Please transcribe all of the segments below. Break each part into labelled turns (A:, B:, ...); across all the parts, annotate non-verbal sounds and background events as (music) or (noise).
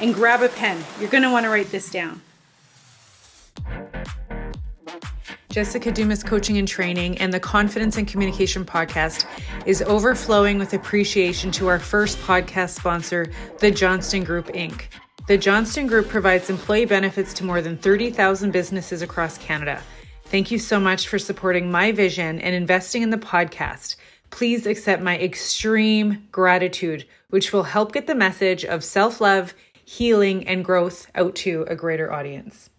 A: and grab a pen. You're going to want to write this down. Jessica Dumas Coaching and Training and the Confidence and Communication Podcast is overflowing with appreciation to our first podcast sponsor, the Johnston Group, Inc. The Johnston Group provides employee benefits to more than 30,000 businesses across Canada. Thank you so much for supporting my vision and investing in the podcast. Please accept my extreme gratitude, which will help get the message of self love, healing, and growth out to a greater audience.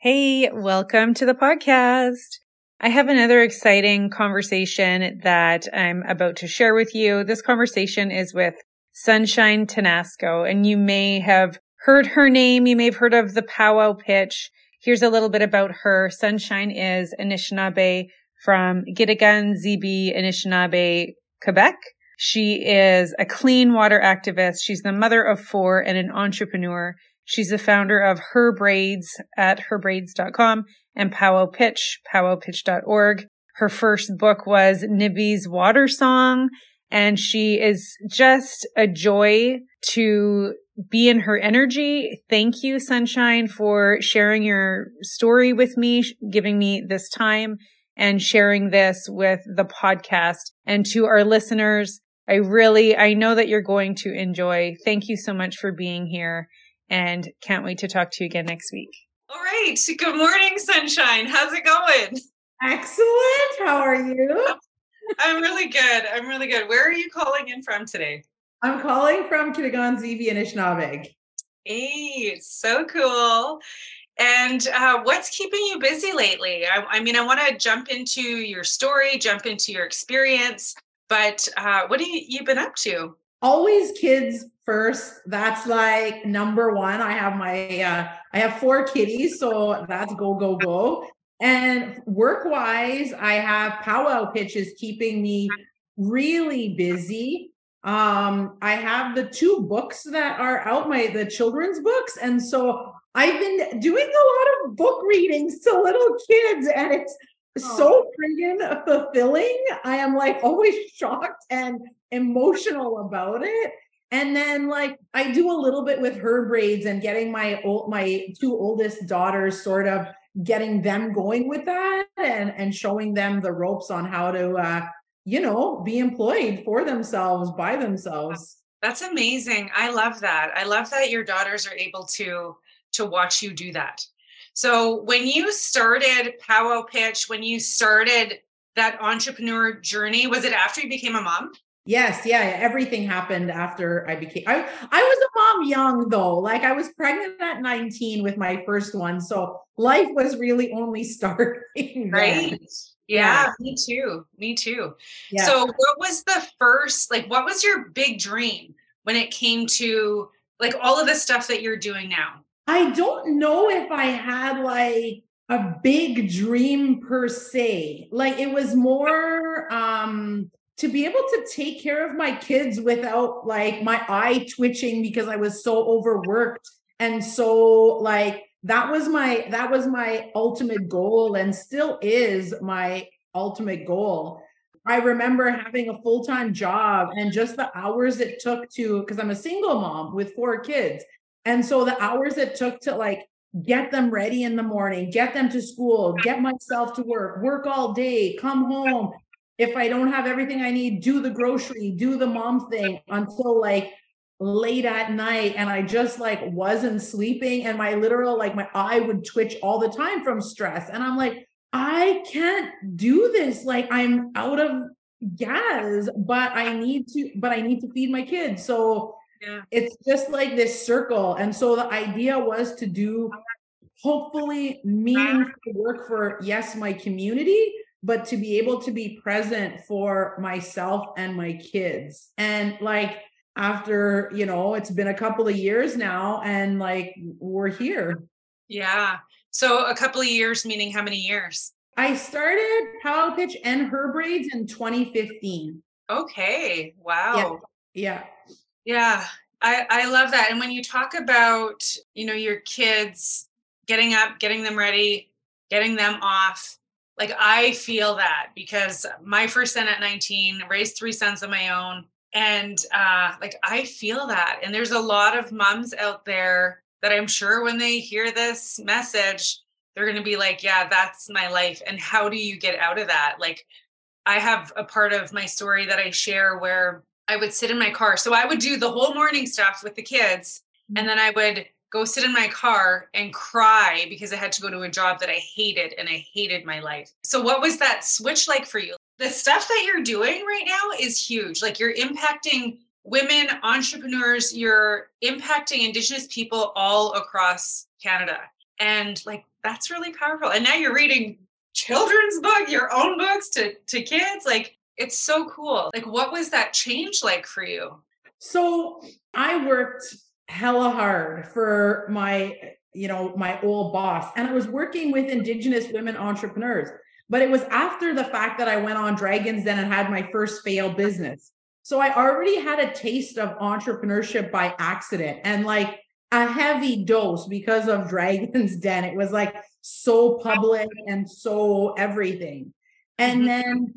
A: Hey, welcome to the podcast. I have another exciting conversation that I'm about to share with you. This conversation is with Sunshine Tenasco, and you may have heard her name. You may have heard of the powwow pitch. Here's a little bit about her. Sunshine is Anishinaabe from Kitigan, Zibi, Anishinaabe, Quebec. She is a clean water activist. She's the mother of four and an entrepreneur. She's the founder of Her Braids at herbraids.com and Powwow Pitch, powwowpitch.org. Her first book was Nibi's Water Song, and she is just a joy to be in her energy. Thank you, Sunshine, for sharing your story with me, giving me this time and sharing this with the podcast and to our listeners. I really, I know that you're going to enjoy. Thank you so much for being here and can't wait to talk to you again next week.
B: All right. Good morning, Sunshine. How's it going?
C: Excellent. How are you?
B: I'm really good. I'm really good. Where are you calling in from today?
C: I'm calling from Kitigan Zibi and Anishinaabe.
B: Hey, so cool. And uh, what's keeping you busy lately? I, I mean, I want to jump into your story, jump into your experience, but uh, what have you, been up to?
C: Always kids first. That's like number one. I have my uh, I have four kitties, so that's go go go. And work wise, I have powwow pitches keeping me really busy. Um, I have the two books that are out, my the children's books, and so I've been doing a lot of book readings to little kids, and it's oh. so friggin' fulfilling. I am like always (laughs) shocked and emotional about it. And then like I do a little bit with her braids and getting my old my two oldest daughters sort of getting them going with that and and showing them the ropes on how to uh you know be employed for themselves by themselves.
B: That's amazing. I love that. I love that your daughters are able to to watch you do that. So when you started Powwow Pitch, when you started that entrepreneur journey, was it after you became a mom?
C: Yes, yeah, everything happened after I became I I was a mom young though. Like I was pregnant at 19 with my first one. So life was really only (laughs) starting.
B: Right. Yeah, yeah, me too. Me too. Yeah. So what was the first like what was your big dream when it came to like all of the stuff that you're doing now?
C: I don't know if I had like a big dream per se. Like it was more um to be able to take care of my kids without like my eye twitching because I was so overworked and so like that was my that was my ultimate goal and still is my ultimate goal. I remember having a full-time job and just the hours it took to because I'm a single mom with four kids. And so the hours it took to like get them ready in the morning, get them to school, get myself to work, work all day, come home, if I don't have everything I need, do the grocery, do the mom thing until like late at night. And I just like wasn't sleeping. And my literal, like my eye would twitch all the time from stress. And I'm like, I can't do this. Like I'm out of gas, but I need to, but I need to feed my kids. So yeah. it's just like this circle. And so the idea was to do hopefully meaningful work for yes, my community but to be able to be present for myself and my kids. And like, after, you know, it's been a couple of years now and like we're here.
A: Yeah. So a couple of years, meaning how many years?
C: I started Powwow Pitch and Her Braids in 2015.
A: Okay. Wow.
C: Yeah.
A: Yeah. I, I love that. And when you talk about, you know, your kids getting up, getting them ready, getting them off, like I feel that because my first son at 19 raised three sons of my own. And uh, like I feel that. And there's a lot of moms out there that I'm sure when they hear this message, they're going to be like, yeah, that's my life. And how do you get out of that? Like, I have a part of my story that I share where I would sit in my car. So I would do the whole morning stuff with the kids. And mm-hmm. then I would go sit in my car and cry because I had to go to a job that I hated and I hated my life. So, what was that switch like for you? The stuff that you're doing right now is huge. Like, you're impacting women, entrepreneurs, you're impacting Indigenous people all across Canada. And like, that's really powerful. And now you're reading children's book, your own books to, to kids. Like, it's so cool. Like, what was that change like for you?
C: So, I worked hella hard for my, you know, my old boss, and I was working with Indigenous women entrepreneurs. But it was after the fact that I went on Dragons Den and had my first failed business. So I already had a taste of entrepreneurship by accident and like a heavy dose because of Dragon's (laughs) Den. It was like so public and so everything. And mm-hmm. then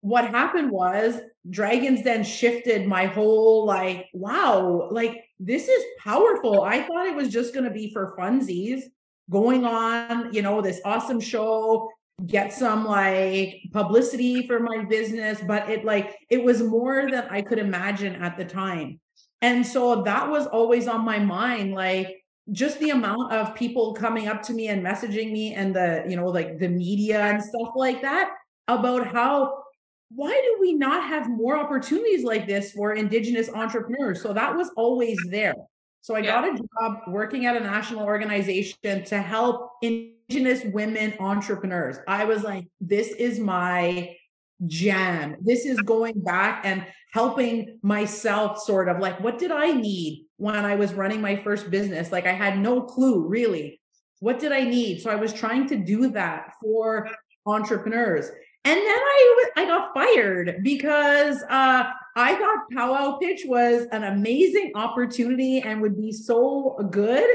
C: what happened was Dragons Den shifted my whole like, wow, like this is powerful. I thought it was just going to be for funsies going on, you know, this awesome show, get some like publicity for my business but it like it was more than i could imagine at the time and so that was always on my mind like just the amount of people coming up to me and messaging me and the you know like the media and stuff like that about how why do we not have more opportunities like this for indigenous entrepreneurs so that was always there so i yeah. got a job working at a national organization to help Indigenous women entrepreneurs. I was like, this is my jam. This is going back and helping myself sort of like, what did I need when I was running my first business? Like, I had no clue really. What did I need? So I was trying to do that for entrepreneurs. And then I I got fired because uh, I thought Powwow Pitch was an amazing opportunity and would be so good.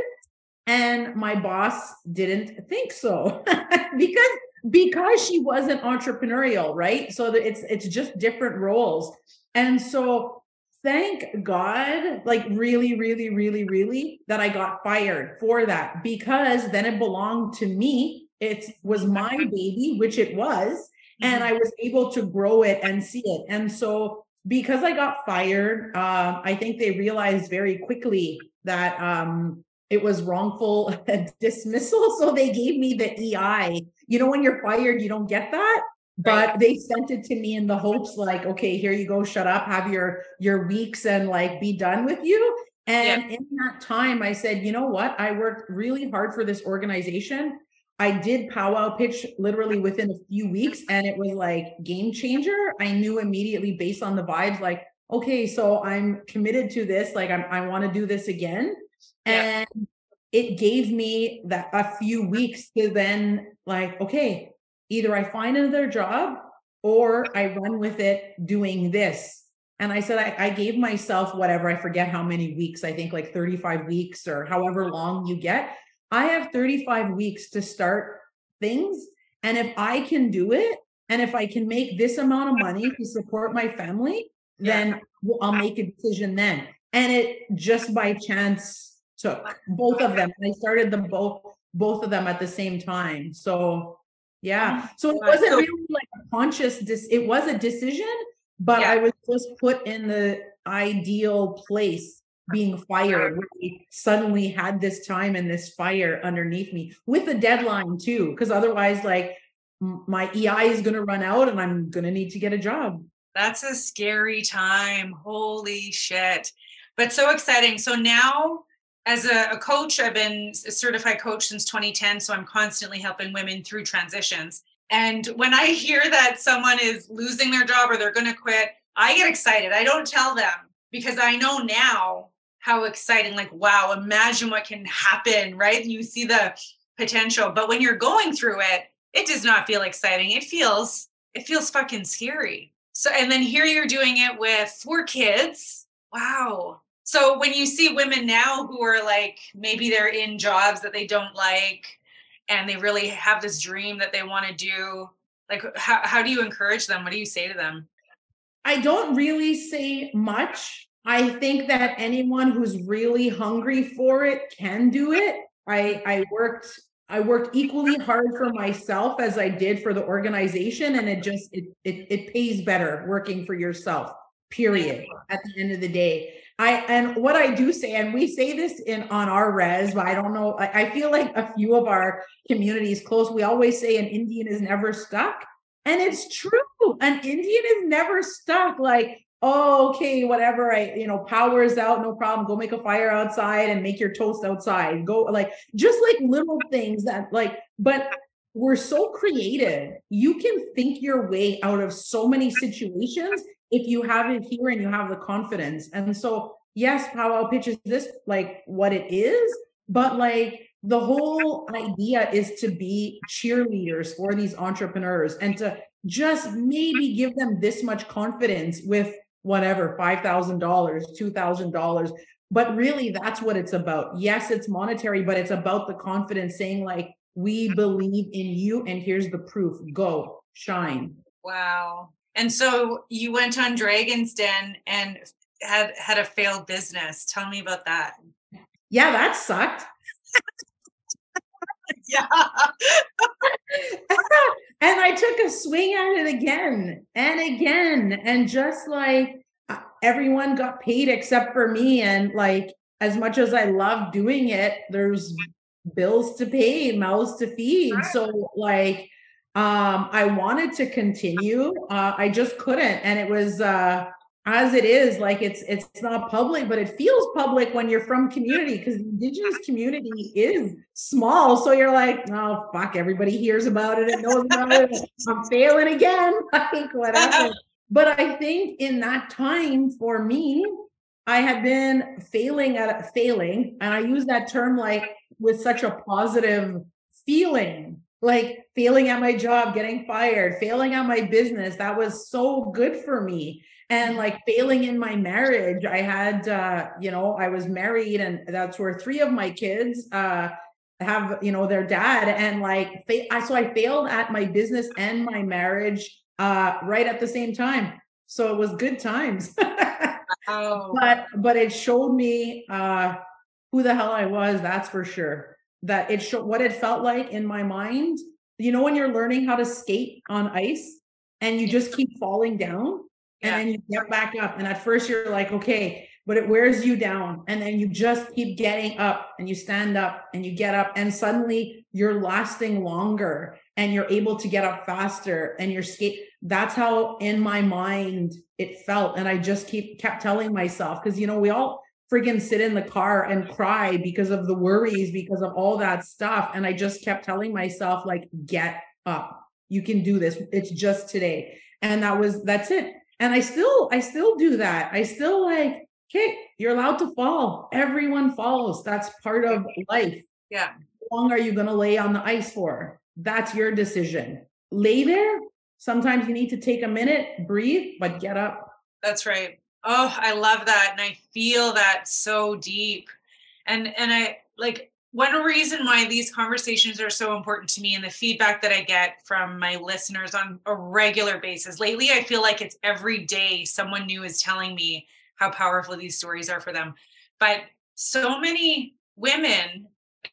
C: And my boss didn't think so (laughs) because because she wasn't entrepreneurial right? So it's it's just different roles. And so thank god like really really really really that i got fired for that because then it belonged to me. It was my baby which it was and mm-hmm. i was able to grow it and see it and so because i got fired uh, i think they realized very quickly that um, it was wrongful (laughs) dismissal. So they gave me the EI. You know, when you're fired, you don't get that. But right. they sent it to me in the hopes like, okay, here you go, shut up, have your your weeks and like be done with you. And yeah. in that time, I said, you know what? I worked really hard for this organization. I did powwow pitch literally within a few weeks, and it was like game changer. I knew immediately based on the vibes, like, okay, so I'm committed to this. Like, I'm, I want to do this again. And it gave me that a few weeks to then like, okay, either I find another job or I run with it doing this. And I said, I, I, gave myself whatever, I forget how many weeks, I think like 35 weeks or however long you get. I have 35 weeks to start things. And if I can do it, and if I can make this amount of money to support my family, (laughs) yeah. then I'll make a decision then. And it just by chance took both of them. I started them both both of them at the same time. So yeah. Mm-hmm. So it uh, wasn't really like a conscious dis- it was a decision, but yeah. I was just put in the ideal place being fired suddenly had this time and this fire underneath me with a deadline too because otherwise like my ei is going to run out and i'm going to need to get a job.
A: That's a scary time. Holy shit. But so exciting. So now as a, a, coach, I've been a certified coach since 2010, so I'm constantly helping women through transitions. And when I (laughs) hear that someone is losing their job or they're going to quit, I get excited. I don't tell them because I know now how exciting, like, wow, imagine what can happen, right? You see the potential. But when you're going through it, it does not feel exciting. It feels, it feels fucking scary. So, and then here you're doing it with four kids. Wow. So when you see women now who are like, maybe they're in jobs that they don't like and they really have this dream that they want to do, like, how, how do you encourage them? What do you say to them?
C: I don't really say much. I think that anyone who's really hungry for it can do it. I I worked I worked equally hard for myself as I did for the organization and it just it it, it pays better working for yourself. Period. At the end of the day. I and what I do say, and we say this in on our res, but I don't know. I, I feel like a few of our communities close. We always say an Indian is never stuck. And it's true. An Indian is never stuck. Like, oh, okay, whatever. I, you know, power is out, no problem. Go make a fire outside and make your toast outside. Go like just like little things that like, but we're so creative. You can think your way out of so many situations if you have it here and you have the confidence. And so, yes, powwow pitch is this like what it is, but like the whole idea is to be cheerleaders for these entrepreneurs and to just maybe give them this much confidence with whatever $5,000, $2,000. But really, that's what it's about. Yes, it's monetary, but it's about the confidence saying, like, we believe in you, and here's the proof go, shine.
A: Wow. And so you went on Dragon's Den and had had a failed business. Tell me about that.
C: Yeah, that sucked. (laughs)
A: yeah. (laughs)
C: and I took a swing at it again and again. And just like uh, everyone got paid except for me. And like, as much as I love doing it, there's bills to pay, mouths to feed. So, like, um, I wanted to continue. Uh, I just couldn't. And it was, uh, as it is like it's it's not public but it feels public when you're from community because the indigenous community is small. So you're like oh fuck everybody hears about it and knows about it. I'm failing again. (laughs) Like whatever. (laughs) But i think in that time for me i had been failing at failing and i use that term like with such a positive feeling like failing at my job getting fired failing at my business that was so good for me. And like failing in my marriage i had uh you know i was married and that's where three of my kids uh have you know their dad. And like fa- so i failed at my business and my marriage uh right at the same time. So it was good times. (laughs) Oh. but but it showed me uh who the hell i was that's for sure that it showed what it felt like in my mind you know when you're learning how to skate on ice and you just keep falling down and then you get back up. And at first you're like, okay, but it wears you down. And then you just keep getting up and you stand up and you get up and suddenly you're lasting longer and you're able to get up faster and you're skate. That's how in my mind it felt. And I just keep kept telling myself, because you know, we all freaking sit in the car and cry because of the worries, because of all that stuff. And I just kept telling myself, like, get up. You can do this. It's just today. And that was that's it and I still, I still do that. I still like, okay, you're allowed to fall. Everyone falls. That's part of life.
A: Yeah.
C: How long are you going to lay on the ice for? That's your decision. Lay there. Sometimes you need to take a minute, breathe, but get up.
A: That's right. Oh, I love that. And I feel that so deep. And and I like one reason why these conversations are so important to me and the feedback that I get from my listeners on a regular basis. Lately, I feel like it's every day someone new is telling me how powerful these stories are for them. But so many women,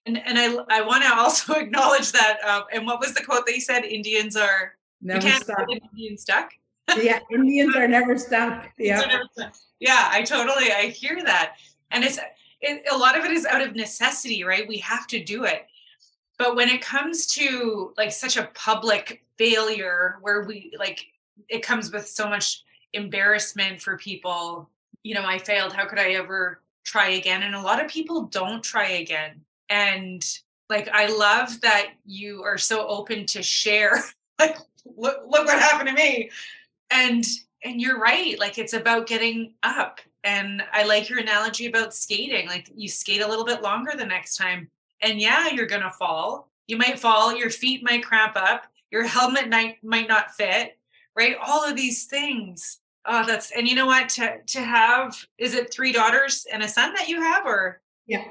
A: and, and I, I want to (laughs) also acknowledge that. Uh, and what was the quote they said? Indians are never can't stuck. Indian stuck.
C: Yeah, (laughs) Indians are never stuck. Yeah.
A: Yeah, I totally I hear that. And it's it, a lot of it is out of necessity, right? We have to do it. But when it comes to like such a public failure where we like it comes with so much embarrassment for people, you know, I failed. How could I ever try again? And a lot of people don't try again. And like I love that you are so open to share (laughs) like look look what happened to me. And and you're right like it's about getting up And I like your analogy about skating. Like you skate a little bit longer the next time. And yeah, you're going to fall. You might fall, your feet might cramp up, your helmet might, might not fit, right? All of these things. Oh, that's and you know what? To to have is it three daughters and a son that you have or
C: yeah.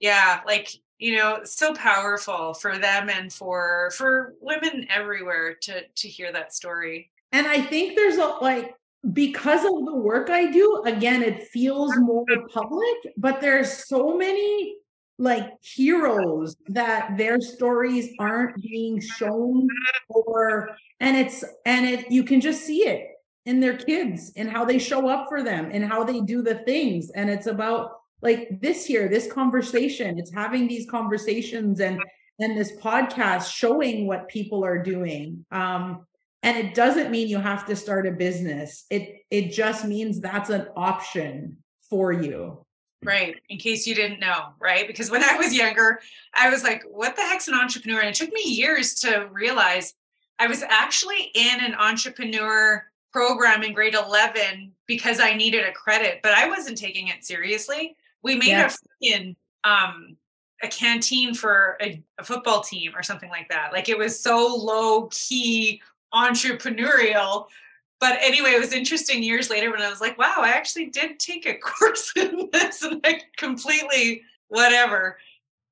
A: Yeah, like you know, so powerful for them and for for women everywhere to to hear that story.
C: And I think there's a like because of the work I do, again, it feels more public, but there's so many like heroes that their stories aren't being shown or and it's and it you can just see it in their kids and how they show up for them and how they do the things. And it's about like this here this conversation it's having these conversations and and this podcast showing what people are doing. Um and it doesn't mean you have to start a business. It it just means that's an option for you.
A: Right. In case you didn't know right? Because when i was younger i was like what the heck's an entrepreneur? And it took me years to realize i was actually in an entrepreneur program in grade 11 because i needed a credit but i wasn't taking it seriously. We made yes. a freaking um a canteen for a, a football team or something like that. Like it was so low key entrepreneurial. But anyway, it was interesting years later when I was like, wow, I actually did take a (laughs) course in this and I completely whatever.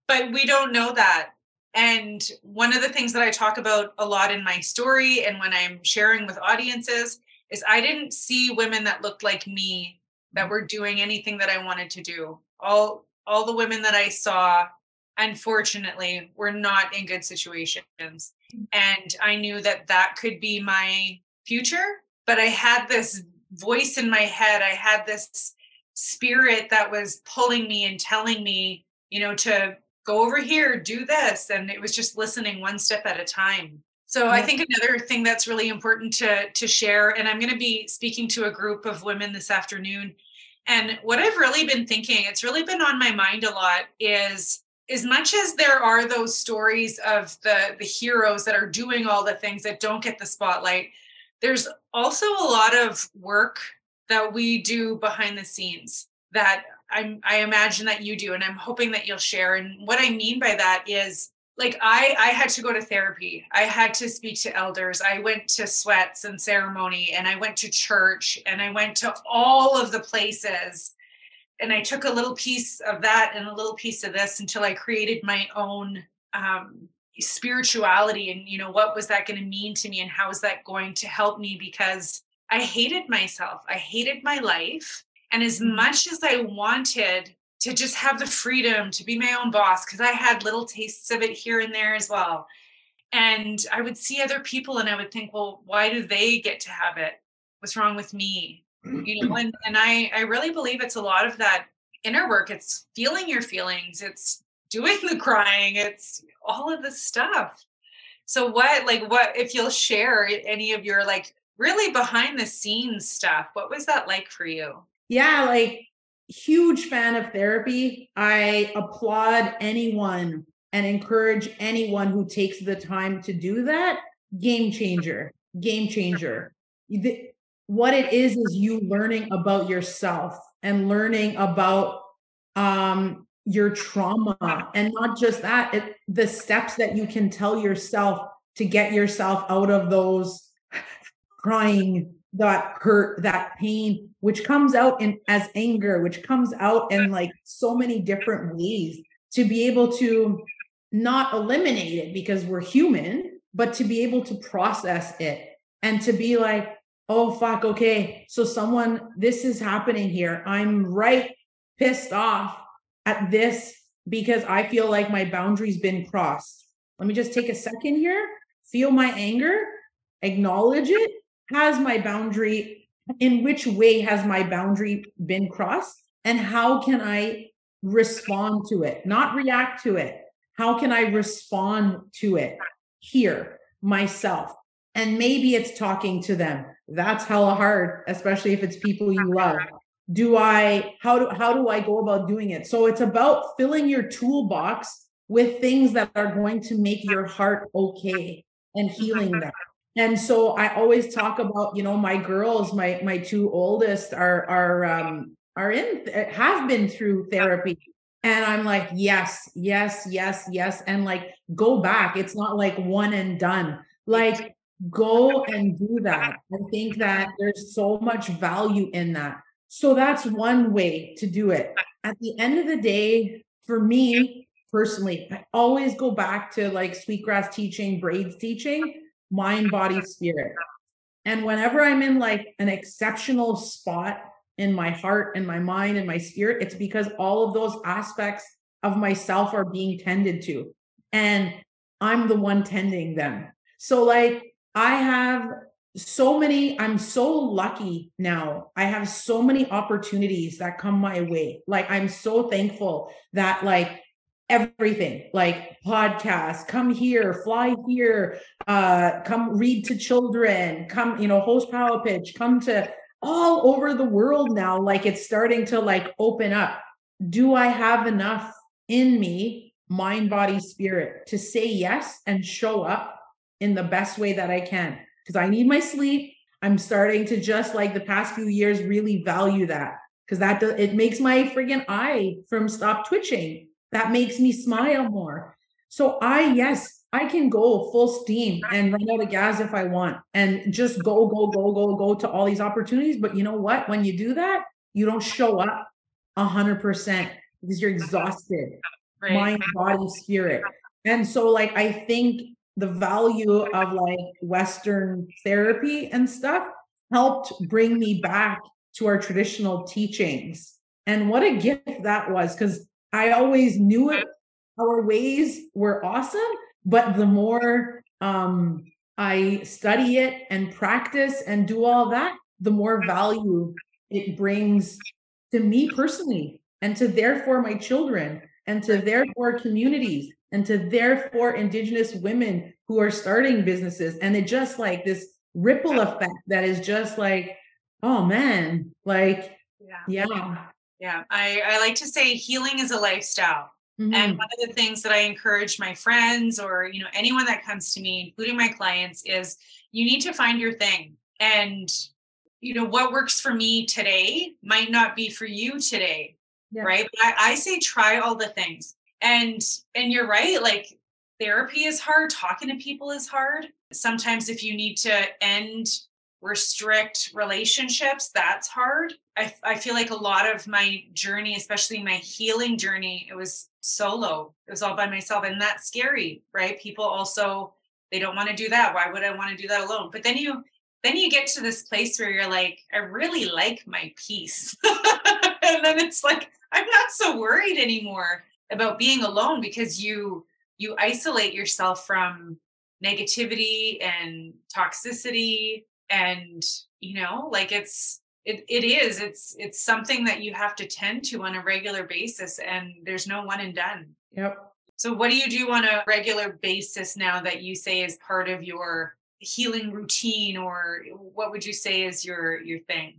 A: But we don't know that. And one of the things that I talk about a lot in my story and when I'm sharing with audiences is I didn't see women that looked like me that mm. were doing anything that I wanted to do. All all the women that I saw unfortunately were not in good situations and I knew that that could be my future. But I had this voice in my head, I had this spirit that was pulling me and telling me, you know, to go over here, do this. And it was just listening one step at a time. So I think another thing that's really important to to share, and I'm going to be speaking to a group of women this afternoon. And what I've really been thinking, it's really been on my mind a lot, is as much as there are those stories of the the heroes that are doing all the things that don't get the spotlight there's also a lot of work that we do behind the scenes that I'm, I imagine that you do, and I'm hoping that you'll share. And what I mean by that is, like, I I had to go to therapy. I had to speak to elders. I went to sweats and ceremony, and I went to church, and I went to all of the places and I took a little piece of that and a little piece of this until I created my own um, spirituality and you know what was that going to mean to me and how is that going to help me because I hated myself. I hated my life. And as mm-hmm. much as I wanted to just have the freedom to be my own boss, because I had little tastes of it here and there as well. And I would see other people and I would think, well, why do they get to have it? What's wrong with me? You know and, and i i really believe it's a lot of that inner work. It's feeling your feelings it's doing the crying it's all of this stuff. So what like what if you'll share any of your like really behind the scenes stuff what was that like for you?
C: Yeah like huge fan of therapy. I applaud anyone and encourage anyone who takes the time to do that. Game (laughs) changer game changer what it is is you learning about yourself and learning about um your trauma. And not just that it, the steps that you can tell yourself to get yourself out of those crying that hurt that pain which comes out in as anger which comes out in like so many different ways to be able to not eliminate it because we're human but to be able to process it and to be like oh fuck okay. So someone this is happening here. I'm right pissed off at this because i feel like my boundary's been crossed. Let me just take a second here. Feel my anger. Acknowledge it. Has my boundary in which way has my boundary been crossed? And how can i respond to it? Not react to it. How can i respond to it here myself? And maybe it's talking to them that's hella hard especially if it's people you love. Do i how do how do i go about doing it? So it's about filling your toolbox with things that are going to make your heart okay and healing them. And so i always talk about you know my girls my my two oldest are are um are in have been through therapy. And i'm like yes yes yes yes. And like go back. It's not like one and done. Like go and do that i think that there's so much value in that so that's one way to do it at the end of the day for me personally i always go back to like sweetgrass teaching braids teaching mind body spirit and whenever i'm in like an exceptional spot in my heart and my mind and my spirit, it's because all of those aspects of myself are being tended to. And I'm the one tending them. So, like, I have so many, I'm so lucky now. I have so many opportunities that come my way. Like, I'm so thankful that, like, everything like podcasts come here fly here uh come read to children come you know host powwow pitch come to all over the world now like it's starting to like open up do i have enough in me mind body spirit to say yes and show up in the best way that i can because i need my sleep i'm starting to just like the past few years really value that because that does, it makes my friggin eye from stop twitching that makes me smile more so i yes I can go full steam and run out of gas if I want and just go, go, go, go, go to all these opportunities. But you know what? When you do that, you don't show up a hundred percent because you're (laughs) exhausted, right. mind, body, spirit. And so like I think the value of like Western therapy and stuff helped bring me back to our traditional teachings. And what a gift that was because I always knew it. Our ways were awesome, but the more um, I study it and practice and do all that, the more value it brings to me personally and to therefore my children and to therefore communities and to therefore indigenous women who are starting businesses. And it just like this ripple effect that is just like oh man like yeah.
A: yeah. Yeah. I i like to say healing is a lifestyle. Mm-hmm. And one of the things that I encourage my friends or you know anyone that comes to me, including my clients, is you need to find your thing. And you know what works for me today might not be for you today, yeah. right? I, I say try all the things. And and you're right, like therapy is hard, talking to people is hard. Sometimes if you need to end restrict relationships that's hard I, I feel like a lot of my journey especially my healing journey it was solo it was all by myself and that's scary right people also they don't want to do that why would i want to do that alone but then you then you get to this place where you're like i really like my peace (laughs) and then it's like i'm not so worried anymore about being alone because you you isolate yourself from negativity and toxicity and you know like it's it, it is it's it's something that you have to tend to on a regular basis and there's no one and done.
C: Yep.
A: So what do you do on a regular basis now that you say is part of your healing routine or what would you say is your your thing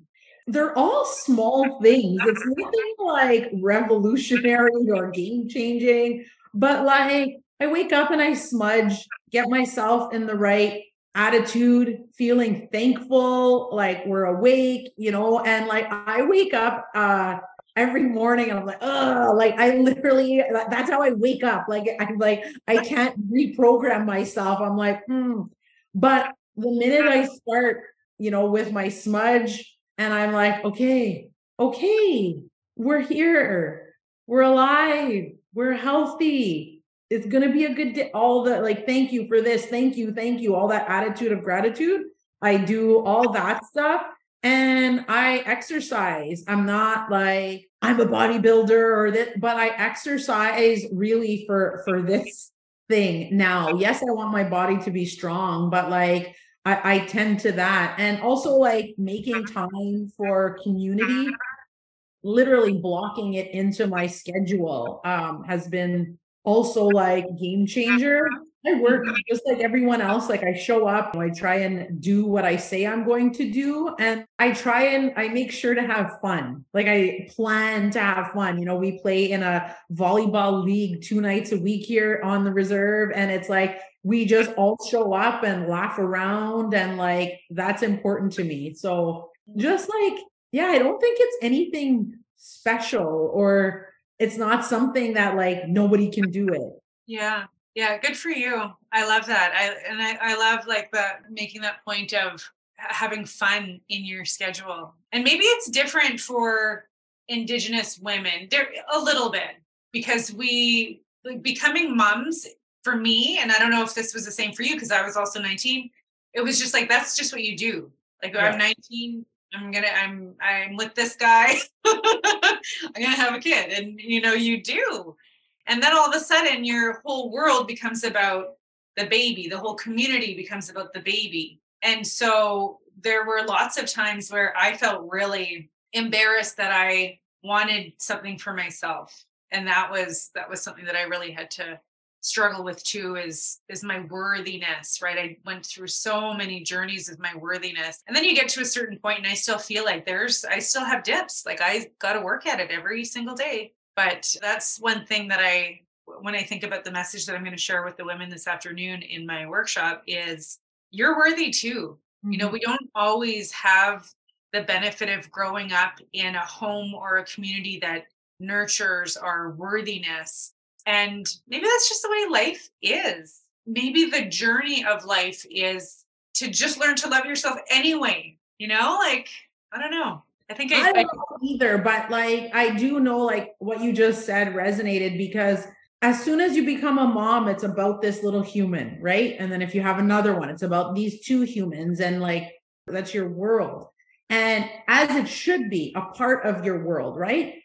C: they're all small things it's nothing like revolutionary or game changing but like i wake up and i smudge get myself in the right attitude, feeling thankful, like we're awake, you know, and like I wake up uh every morning and I'm like, oh, like I literally that's how I wake up. Like I'm like, I can't reprogram myself. I'm like, hmm. But the minute I start, you know, with my smudge and I'm like, okay, okay, we're here, we're alive, we're healthy, it's going to be a good day. All the like, thank you for this. Thank you. Thank you. All that attitude of gratitude. I do all that stuff and I exercise. I'm not like I'm a bodybuilder or that, but I exercise really for for this thing now. Yes, I want my body to be strong, but like I, I tend to that. And also like making time for community, literally blocking it into my schedule um, has been also like game changer. I work mm-hmm. just like everyone else. Like I show up, I try and do what I say I'm going to do. And I try and I make sure to have fun. Like I plan to have fun. You know, we play in a volleyball league two nights a week here on the reserve. And it's like we just all show up and laugh around. And like that's important to me. So just like, yeah, I don't think it's anything special or it's not something that like nobody can do it.
A: Yeah. Yeah, good for you. I love that. I and I, I love like the making that point of having fun in your schedule. And maybe it's different for indigenous women. There a little bit because we like becoming moms for me and I don't know if this was the same for you because I was also 19. It was just like that's just what you do. Like yeah. I'm 19, I'm gonna I'm I'm with this guy. (laughs) I'm gonna have a kid. And you know, you do. And then all of a sudden, your whole world becomes about the baby, the whole community becomes about the baby. And so there were lots of times where I felt really embarrassed that I wanted something for myself. And that was that was something that I really had to struggle with too is is my worthiness right i went through so many journeys of my worthiness and then you get to a certain point and i still feel like there's i still have dips like i got to work at it every single day but that's one thing that I, when I think about the message that I'm going to share with the women this afternoon in my workshop, is you're worthy too. Mm-hmm. You know, mm-hmm. we don't always have the benefit of growing up in a home or a community that nurtures our worthiness. And maybe that's just the way life is. Maybe the journey of life is to just learn to love yourself anyway. You know, like, I don't know. I think I,
C: I don't know either, but like I do know like what you just said resonated because as soon as you become a mom, it's about this little human, right? And then if you have another one, it's about these two humans, and like that's your world. And as it should be a part of your world, right?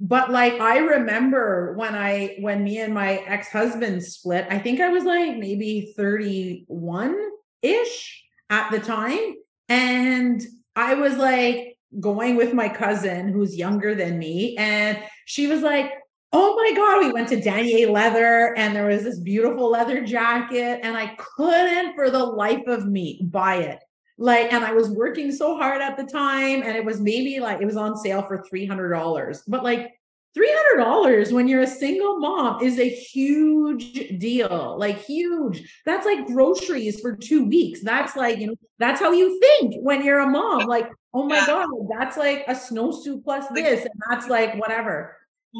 C: But like I remember when I when me and my ex-husband split, I think I was like maybe 31-ish at the time. And I was like, going with my cousin who's younger than me. And she was like, Oh my God, we went to Danier Leather and there was this beautiful leather jacket. And I couldn't for the life of me buy it. Like, and I was working so hard at the time, and it was maybe like it was on sale for $300. But like, $300 when you're a single mom is a huge deal, like huge. That's like groceries for two weeks. That's like, you know, that's how you think when you're a mom. (laughs) Like, oh my yeah. God, that's like a snowsuit plus this, and that's like whatever.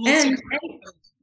C: And,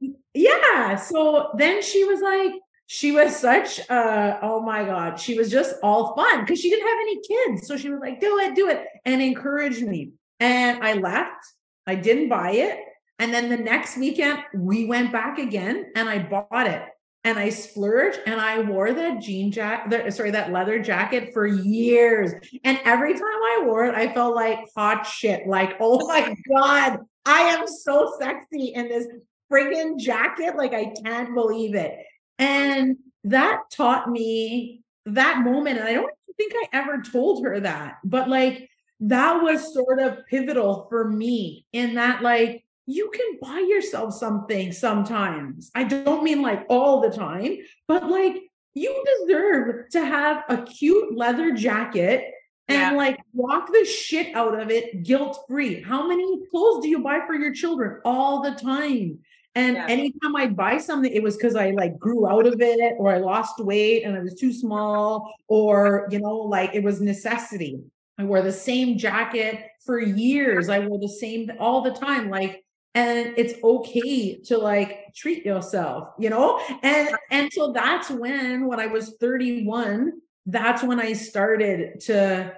C: and yeah, so then she was like, she was such uh oh my god she was just all fun because she didn't have any kids so she was like do it do it and encouraged me and i left i didn't buy it and then the next weekend, we went back again and I bought it and I splurged and I wore that jean jacket, sorry, that leather jacket for years. And every time I wore it, I felt like hot shit. Like, oh my (laughs) God, I am so sexy in this friggin' jacket. Like, I can't believe it. And that taught me that moment. And I don't think I ever told her that, but like, that was sort of pivotal for me in that, like, you can buy yourself something sometimes. I don't mean like all the time, but like you deserve to have a cute leather jacket and yeah. like walk the shit out of it guilt free. How many clothes do you buy for your children all the time? And yeah. anytime I'd buy something, it was because I like grew out of it or I lost weight and I was too small, or you know, like it was necessity. I wore the same jacket for years. I wore the same all the time. Like and it's okay to like treat yourself you know? And and so that's when when i was 31 that's when i started to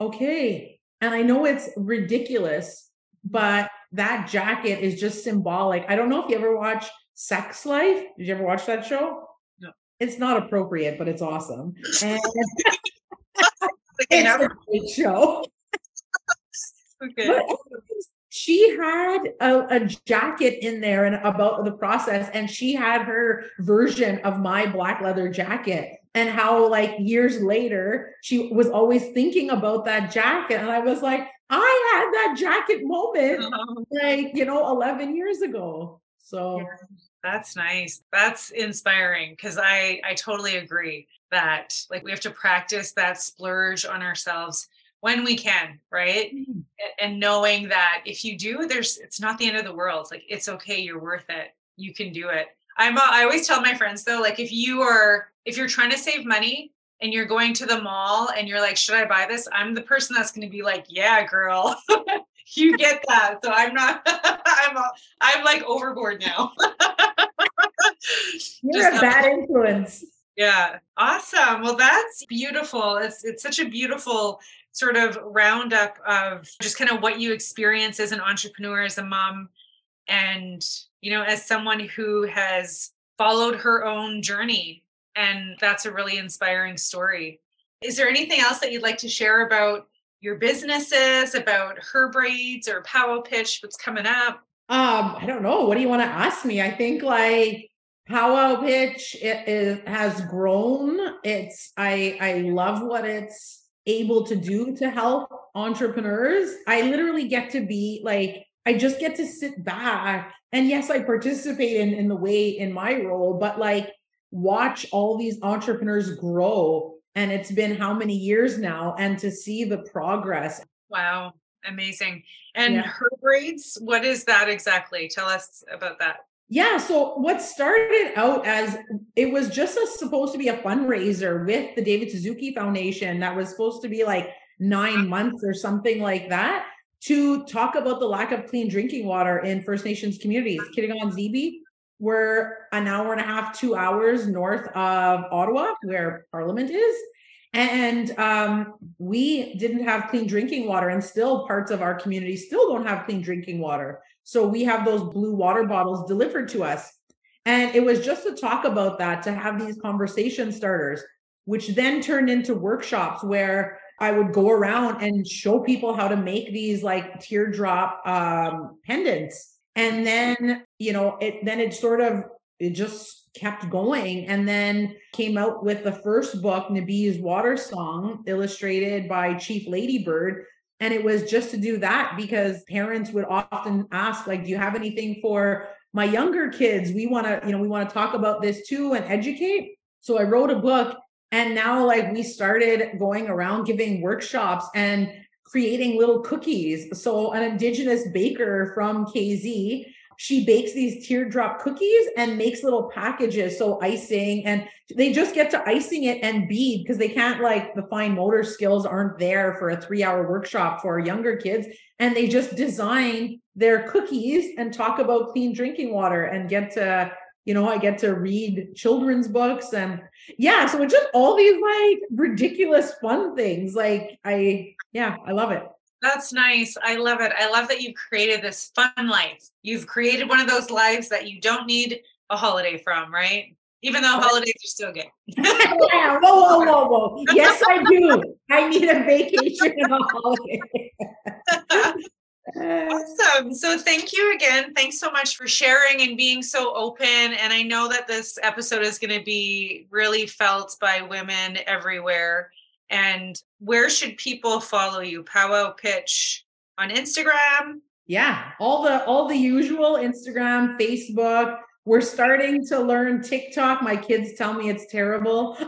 C: okay and i know it's ridiculous but that jacket is just symbolic. I don't know if you ever watch sex life. Did you ever watch that show? No. It's not appropriate but it's awesome. And (laughs) (laughs) it's a great show. (laughs) Okay. But she had a, a, jacket in there and about the process and she had her version of my black leather jacket and how like years later she was always thinking about that jacket. And i was like i had that jacket moment uh-huh. like you know 11 years ago. So yeah,
A: that's nice. That's inspiring because i i totally agree that like we have to practice that splurge on ourselves when we can right mm-hmm. and knowing that if you do there's it's not the end of the world like it's okay you're worth it you can do it i'm i always tell my friends though like if you are if you're trying to save money and you're going to the mall and you're like should i buy this i'm the person that's going to be like yeah girl (laughs) you get that. So I'm not. (laughs) I'm. A, I'm like overboard now. (laughs)
C: You're Just a bad influence.
A: Yeah. Awesome. Well, that's beautiful. It's it's such a beautiful sort of roundup of just kind of what you experience as an entrepreneur, as a mom, and you know, as someone who has followed her own journey. And that's a really inspiring story. Is there anything else that you'd like to share about your businesses, about her braids or Powwow Pitch, what's coming up?
C: Um, I don't know. What do you want to ask me? I think like Powwow Pitch it, it has grown. It's I I love what it's able to do to help entrepreneurs. I literally get to be like I just get to sit back and yes, I participate in in the way in my role, but like watch all these entrepreneurs grow and it's been how many years now and to see the progress.
A: Wow, amazing. And yeah. Her Braids, what is that exactly? Tell us about that.
C: Yeah. So what started out as it was just a, supposed to be a fundraiser with the David Suzuki Foundation that was supposed to be like nine months or something like that to talk about the lack of clean drinking water in First Nations communities. Kitigan-Zibi, we're an hour and a half, two hours north of Ottawa, where Parliament is. And um, we didn't have clean drinking water, and still parts of our community still don't have clean drinking water. So we have those blue water bottles delivered to us. And it was just to talk about that, to have these conversation starters, which then turned into workshops where I would go around and show people how to make these like teardrop um, pendants. And then, you know, it then it sort of it just kept going and then came out with the first book, Nibi's Water Song, illustrated by Chief Ladybird, and it was just to do that because parents would often ask, like, do you have anything for my younger kids? We want to, you know, we want to talk about this too and educate. So I wrote a book and now like we started going around giving workshops and creating little cookies. So an indigenous baker from KZ she bakes these teardrop cookies and makes little packages so icing and they just get to icing it and bead because they can't like the fine motor skills aren't there for a three hour workshop for younger kids and they just design their cookies and talk about clean drinking water and get to you know i get to read children's books and yeah so it's just all these like ridiculous fun things like i yeah i love it
A: that's nice. I love it. I love that you've created this fun life. You've created one of those lives that you don't need a holiday from, right? Even though holidays are still good. (laughs)
C: yeah, whoa, whoa, whoa, whoa. Yes, I do. I need a vacation and a holiday. (laughs)
A: awesome. So thank you again. Thanks so much for sharing and being so open. And I know that this episode is going to be really felt by women everywhere. And where should people follow you? Powwow Pitch on Instagram?
C: Yeah, all the all the usual Instagram, Facebook. We're starting to learn TikTok. My kids tell me it's terrible. (laughs)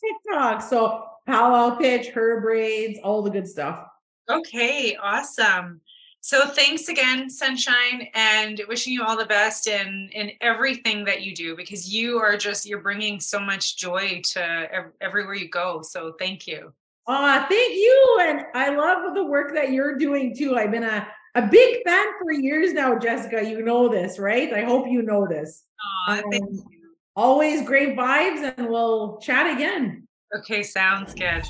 C: TikTok. So powwow pitch, her braids, all the good stuff.
A: Okay, awesome. So thanks again, Sunshine, and wishing you all the best in in everything that you do because you are just you're bringing so much joy to ev- everywhere you go. So thank you.
C: Ah, uh, thank you, and I love the work that you're doing too. I've been a a big fan for years now, Jessica. You know this, right? I hope you know this.
A: um, thank you.
C: Always great vibes, and we'll chat again.
A: Okay, sounds good.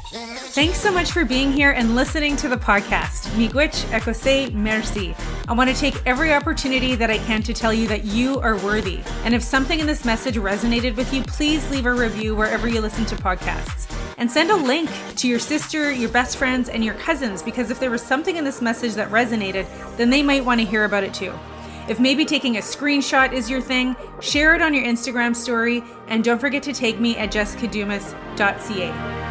D: Thanks so much for being here and listening to the podcast. Miigwech ekose merci. I want to take every opportunity that I can to tell you that you are worthy. And if something in this message resonated with you, please leave a review wherever you listen to podcasts. And send a link to your sister, your best friends, and your cousins because if there was something in this message that resonated, then they might want to hear about it too. If maybe taking a screenshot is your thing, share it on your Instagram story and don't forget to tag me at jessicadumas.ca.